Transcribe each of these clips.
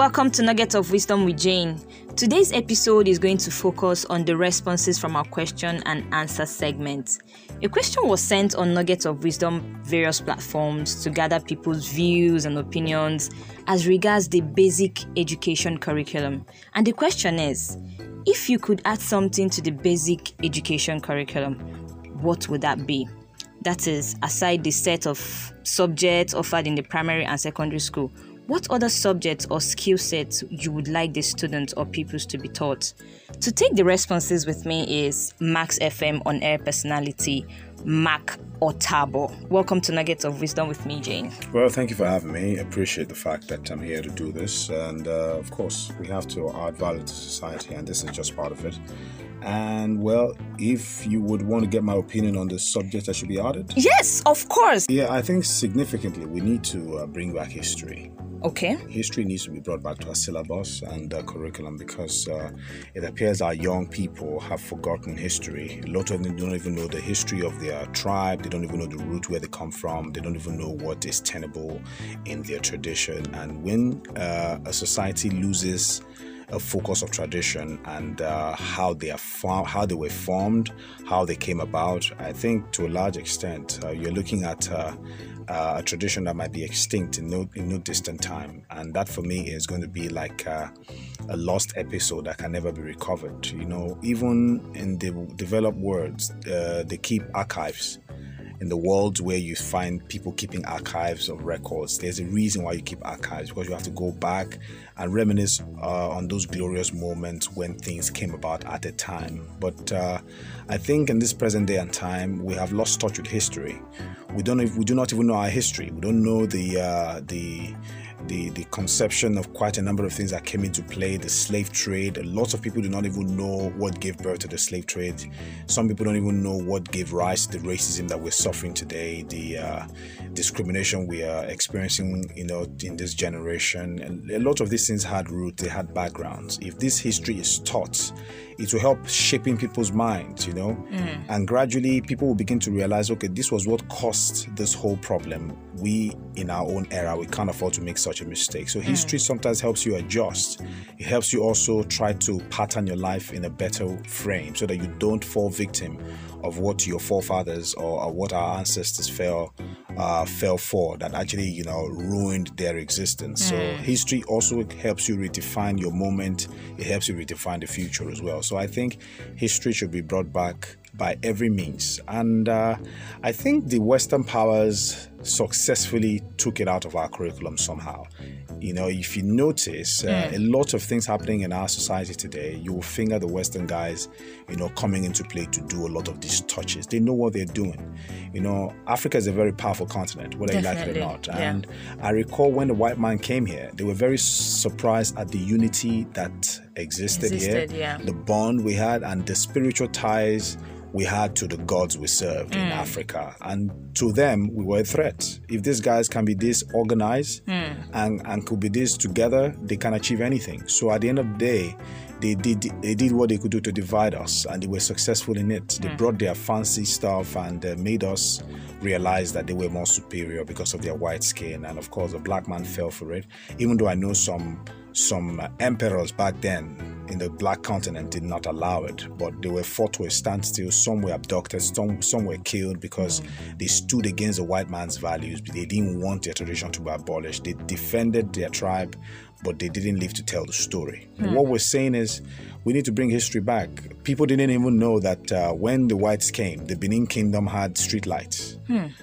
welcome to Nugget of Wisdom with Jane. Today's episode is going to focus on the responses from our question and answer segment. A question was sent on Nugget of Wisdom various platforms to gather people's views and opinions as regards the basic education curriculum. And the question is if you could add something to the basic education curriculum, what would that be? That is, aside the set of subjects offered in the primary and secondary school, what other subjects or skill sets you would like the students or pupils to be taught? To take the responses with me is Max FM on air personality, Mac Otabo. Welcome to Nuggets of Wisdom with me, Jane. Well, thank you for having me. Appreciate the fact that I'm here to do this. And uh, of course, we have to add value to society, and this is just part of it. And well, if you would want to get my opinion on the subject that should be added, Yes, of course. yeah, I think significantly we need to uh, bring back history. Okay. History needs to be brought back to our syllabus and uh, curriculum because uh, it appears our young people have forgotten history. A lot of them don't even know the history of their tribe. They don't even know the root where they come from. They don't even know what is tenable in their tradition. And when uh, a society loses a focus of tradition and uh, how they are how they were formed, how they came about. I think to a large extent, uh, you're looking at uh, uh, a tradition that might be extinct in no in no distant time, and that for me is going to be like uh, a lost episode that can never be recovered. You know, even in the developed worlds, uh, they keep archives in the world where you find people keeping archives of records, there's a reason why you keep archives because you have to go back and reminisce uh, on those glorious moments when things came about at a time. But uh, I think in this present day and time, we have lost touch with history. We don't. We do not even know our history. We don't know the uh, the the, the conception of quite a number of things that came into play the slave trade. A lot of people do not even know what gave birth to the slave trade. Some people don't even know what gave rise to the racism that we're suffering today the uh, discrimination we are experiencing you know in this generation. And a lot of these things had roots they had backgrounds. If this history is taught it will help shaping people's minds you know? Mm. And gradually people will begin to realize okay this was what caused this whole problem. We in our own era we can't afford to make such a mistake. So mm. history sometimes helps you adjust. It helps you also try to pattern your life in a better frame so that you don't fall victim of what your forefathers or, or what our ancestors fell uh, fell for that actually you know ruined their existence. So history also helps you redefine your moment. It helps you redefine the future as well. So i think history should be brought back by every means. And uh, i think the western powers successfully took it out of our curriculum somehow. You know if you notice uh, a lot of things happening in our society today you will finger the western guys you know coming into play to do a lot of these touches. They know what they're doing. You know africa is a very powerful continent whether you like it or Definitely, not. Yeah. and i recall when the white man came here they were very surprised at the unity that existed, Existed, here yeah. the bond we had and the spiritual ties we had to the gods we served Mm. in Africa. And to them, we were a threat. If these guys can be this organized Mm. and, and could be this together, they can achieve anything. So at the end of the day, they did they did what they could do to divide us, and they were successful in it. Mm. They brought their fancy stuff and uh, made us realize that they were more superior because of their white skin. And of course, the black man fell for it. Even though I know some some emperors back then in the black continent did not allow it, but they were fought to a standstill. Some were abducted, some, some were killed because they stood against the white man's values. They didn't want their tradition to be abolished. They defended their tribe, but they didn't live to tell the story. What we're saying is we need to bring history back. People didn't even know that uh, when the whites came, the Benin Kingdom had street lights.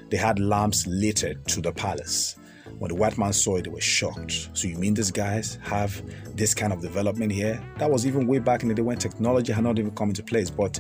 They had lamps littered to the palace. When the white man saw it, they were shocked. So you mean these guys have this kind of development here? That was even way back in the day when technology had not even come into place. But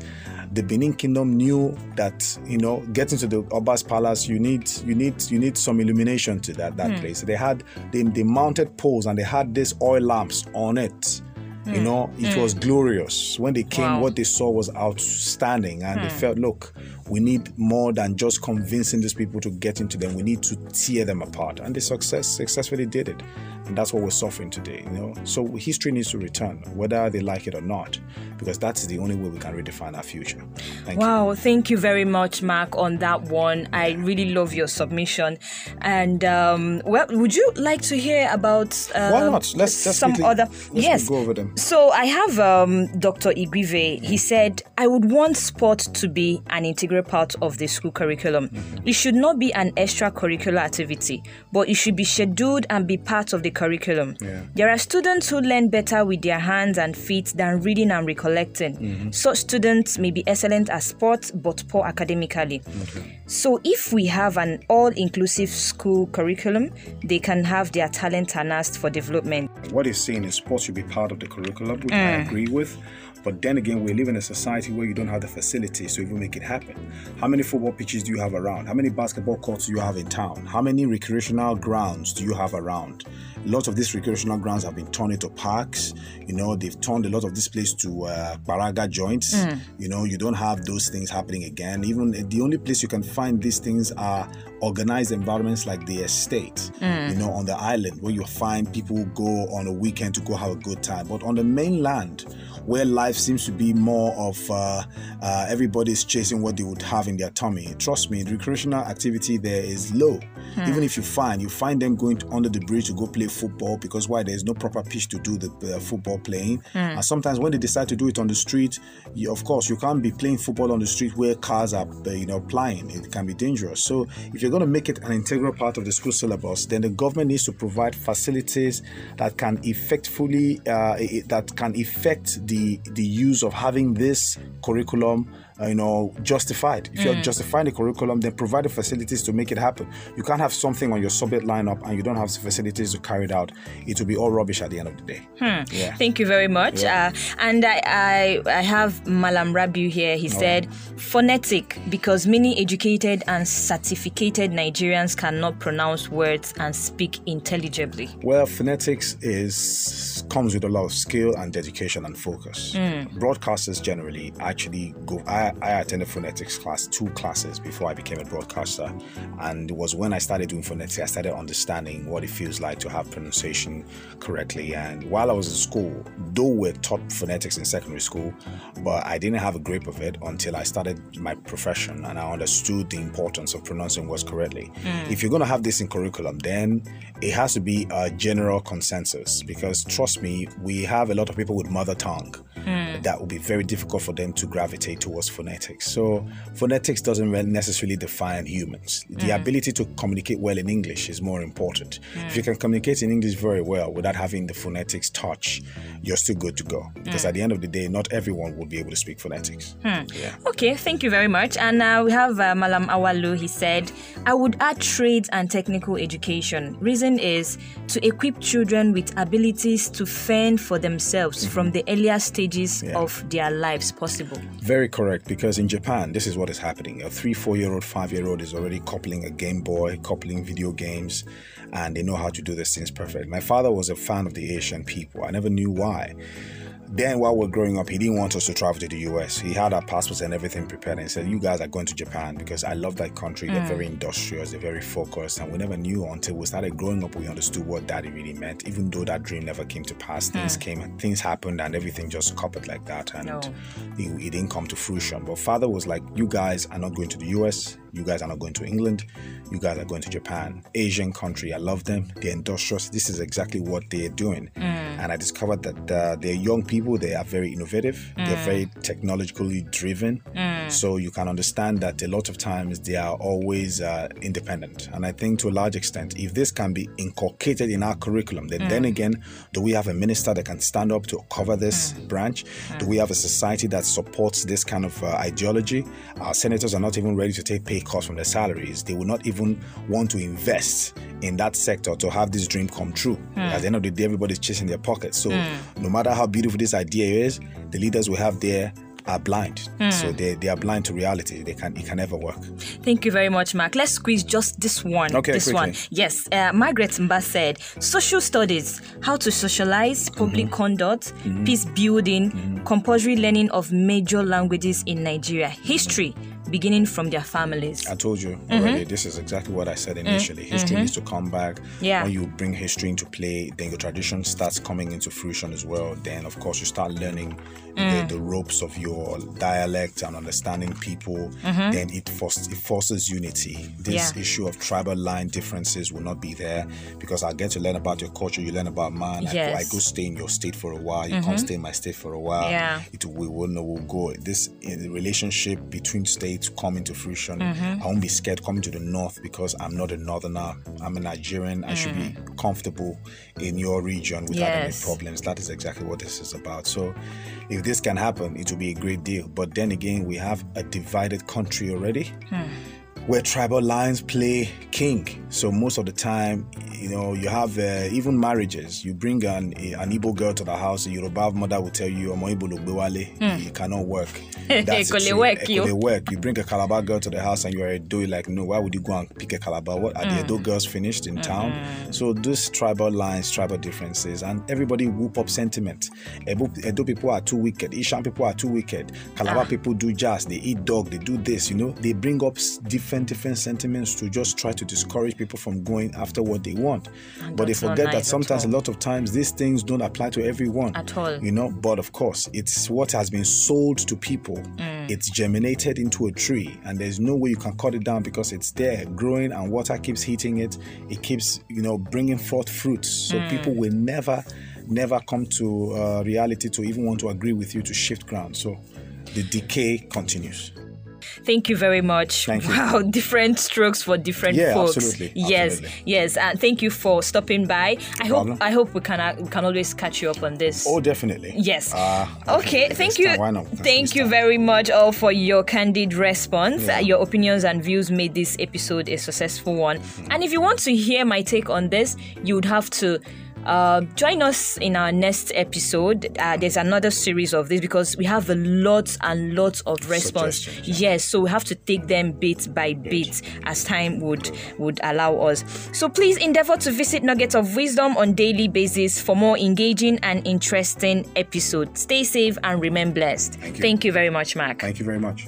the Benin Kingdom knew that you know getting to the Oba's palace, you need you need you need some illumination to that that hmm. place. They had they, they mounted poles and they had these oil lamps on it. You hmm. know, it hmm. was glorious. When they came, Wow. what they saw was outstanding, and they felt, look, We need more than just convincing these people to get into them. We need to tear them apart. And they success successfully did it. And that's what we're suffering today, you know. So history needs to return, whether they like it or not, because that's the only way we can redefine our future. Thank wow, you. thank you very much, Mark, on that one. I really love your submission. And um, well, would you like to hear about um, why not? Let's, let's some quickly, other. Let's yes, go over them. So I have um, Dr. Igwive. He said I would want sport to be an integral part of the school curriculum. It should not be an extracurricular activity, but it should be scheduled and be part of the curriculum. Yeah. There are students who learn better with their hands and feet than reading and recollecting. Mm-hmm. Such students may be excellent at sports but poor academically. Okay. So, if we have an all inclusive school curriculum, they can have their talent harnessed for development. What he's saying is sports should be part of the curriculum, which mm. I agree with. But then again, we live in a society where you don't have the facilities to even make it happen. How many football pitches do you have around? How many basketball courts do you have in town? How many recreational grounds do you have around? Lots of these recreational grounds have been turned into parks. You know, they've turned a lot of this place to uh, paraga joints. Mm. You know, you don't have those things happening again. Even the only place you can find these things are organized environments like the estate. Mm. You know, on the island where you find people go on a weekend to go have a good time. But on the mainland, where life seems to be more of uh, uh, everybody's chasing what they would have in their tummy. Trust me, recreational activity there is low. Hmm. Even if you find you find them going to, under the bridge to go play football because why there's no proper pitch to do the uh, football playing. Hmm. And sometimes when they decide to do it on the street, you, of course you can't be playing football on the street where cars are uh, you know plying. It can be dangerous. So if you're going to make it an integral part of the school syllabus, then the government needs to provide facilities that can effectively uh, that can effect the the the use of having this curriculum uh, you know, justified. If mm. you're justifying the curriculum, then provide the facilities to make it happen. You can't have something on your subject lineup and you don't have the facilities to carry it out. It will be all rubbish at the end of the day. Hmm. Yeah. Thank you very much. Yeah. Uh, and I, I, I have Malam Rabiu here. He all said right. phonetic because many educated and certificated Nigerians cannot pronounce words and speak intelligibly. Well, phonetics is comes with a lot of skill and dedication and focus. Mm. Broadcasters generally actually go. I I, attended phonetics class, two classes before I became a broadcaster. And it was when I started doing phonetics, I started understanding what it feels like to have pronunciation correctly. And while I was in school, though we taught phonetics in secondary school, but I didn't have a grip of it until I started my profession and I understood the importance of pronouncing words correctly. Mm. If you're going to have this in curriculum, then it has to be a general consensus because trust me, we have a lot of people with mother tongue mm. That will be very difficult for them to gravitate towards phonetics. So, phonetics doesn't necessarily define humans. The mm. ability to communicate well in English is more important. Mm. If you can communicate in English very well without having the phonetics touch, you're still good to go. Because mm. at the end of the day, not everyone will be able to speak phonetics. Hmm. Yeah. Okay, thank you very much. And now uh, we have uh, Malam Awalu. He said, I would add trades and technical education. Reason is to equip children with abilities to fend for themselves mm-hmm. from the earlier stages yeah. of their lives possible. Very correct, because in Japan, this is what is happening. A three, four year old, five year old is already coupling a Game Boy, coupling video games, and they know how to do these things perfect. My father was a fan of the Asian people. I never knew why then while we're growing up, he didn't want us to travel to the US. He had our passports and everything prepared and he said, You guys are going to Japan because I love that country. They're mm. very industrious, they're very focused. And we never knew until we started growing up, we understood what daddy really meant. Even though that dream never came to pass, things mm. came, things happened, and everything just coupled like that. And no. it, it didn't come to fruition. But father was like, You guys are not going to the US. You guys are not going to England. You guys are going to Japan. Asian country. I love them. They're industrious. This is exactly what they're doing. Mm. And I discovered that uh, they're young people. They are very innovative. Mm. They're very technologically driven. Mm. So you can understand that a lot of times they are always uh, independent. And I think to a large extent, if this can be inculcated in our curriculum, then then mm. again, do we have a minister that can stand up to cover this mm. branch? Do mm. we have a society that supports this kind of uh, ideology? Our senators are not even ready to take pay cuts from their salaries. They will not even want to invest in that sector to have this dream come true. Mm. At the end of the day, everybody's chasing their pockets. So mm. no matter how beautiful this idea is, the leaders we have there are blind. Mm. So they, they are blind to reality. They can it can never work. Thank you very much, Mark. Let's squeeze just this one. Okay, this quickly. one. Yes. Uh, Margaret Mba said, social studies, how to socialize, public mm-hmm. conduct, mm-hmm. peace building, mm-hmm. compulsory learning of major languages in Nigeria, history, beginning from their families. I told you mm-hmm. already. This is exactly what I said mm-hmm. initially. History mm-hmm. needs to come back. Yeah. When you bring history into play, then your tradition starts coming into fruition as well. Then, of course, you start learning the, mm. the ropes of your dialect and understanding people. Then it, force, it forces unity. This Yeah. issue of tribal line differences will not be there because I get to learn about your culture. You learn about mine. I, go, I go stay in your state for a while. You can't stay in my state for a while. Yeah. It we will know we'll go. This in the relationship between states come into fruition. Mm-hmm. I won't be scared coming to the north because I'm not a northerner. I'm a Nigerian. I should be comfortable in your region without Mm. Yes. any problems. That is exactly what this is about. So, if this can happen, it will be a great deal. But then again, we have a divided country already. Hmm. Where tribal lines play king, so most of the time, you know, you have uh, even marriages. You bring an an Igbo girl to the house, a Yoruba mother will tell you, "Omo Igbo lo gbe wale." Hmm. It cannot work. That's the work, It yo. work. You bring a Calabar girl to the house and you're a Edo, like, no, why would you go and pick a Calabar? What are the hmm. Edo girls finished in town? Hmm. So those tribal lines, tribal differences, and everybody whoop up sentiment. Edo, Edo people are too wicked. Ishan people are too wicked. Calabar ah. people do jazz. They eat dog. They do this. You know, they bring up s- different different sentiments to just try to discourage people from going after what they want. but they forget that nice sometimes a lot of times these things don't apply to everyone At all. you know but of course it's what has been sold to people Mm. it's germinated into a tree and there's no way you can cut it down because it's there growing and water keeps hitting it it keeps you know bringing forth fruits so Mm. people will never never come to uh, reality to even want to agree with you to shift ground so the decay continues Thank you very much. Thank you. Wow, different strokes for different Yeah, folks. absolutely, Yes, absolutely. yes, and thank you for stopping by. I hope problem. I hope we can uh, we can always catch you up on this. oh definitely Yes. uh, Okay, thank you. why not? Thank you very much all for your candid response. Yeah. Uh, your opinions and views made this episode a successful one. Mm-hmm. And if you want to hear my take on this, you would have to uh, join us in our next episode. Uh, there's another series of this because we have a lot and lots of response. Yes, so we have to take them bit by bit as time would would allow us. So please endeavor to visit Nuggets of Wisdom on daily basis for more engaging and interesting episodes. Stay safe and remain blessed. Thank you. Thank you very much, Mark. thank you very much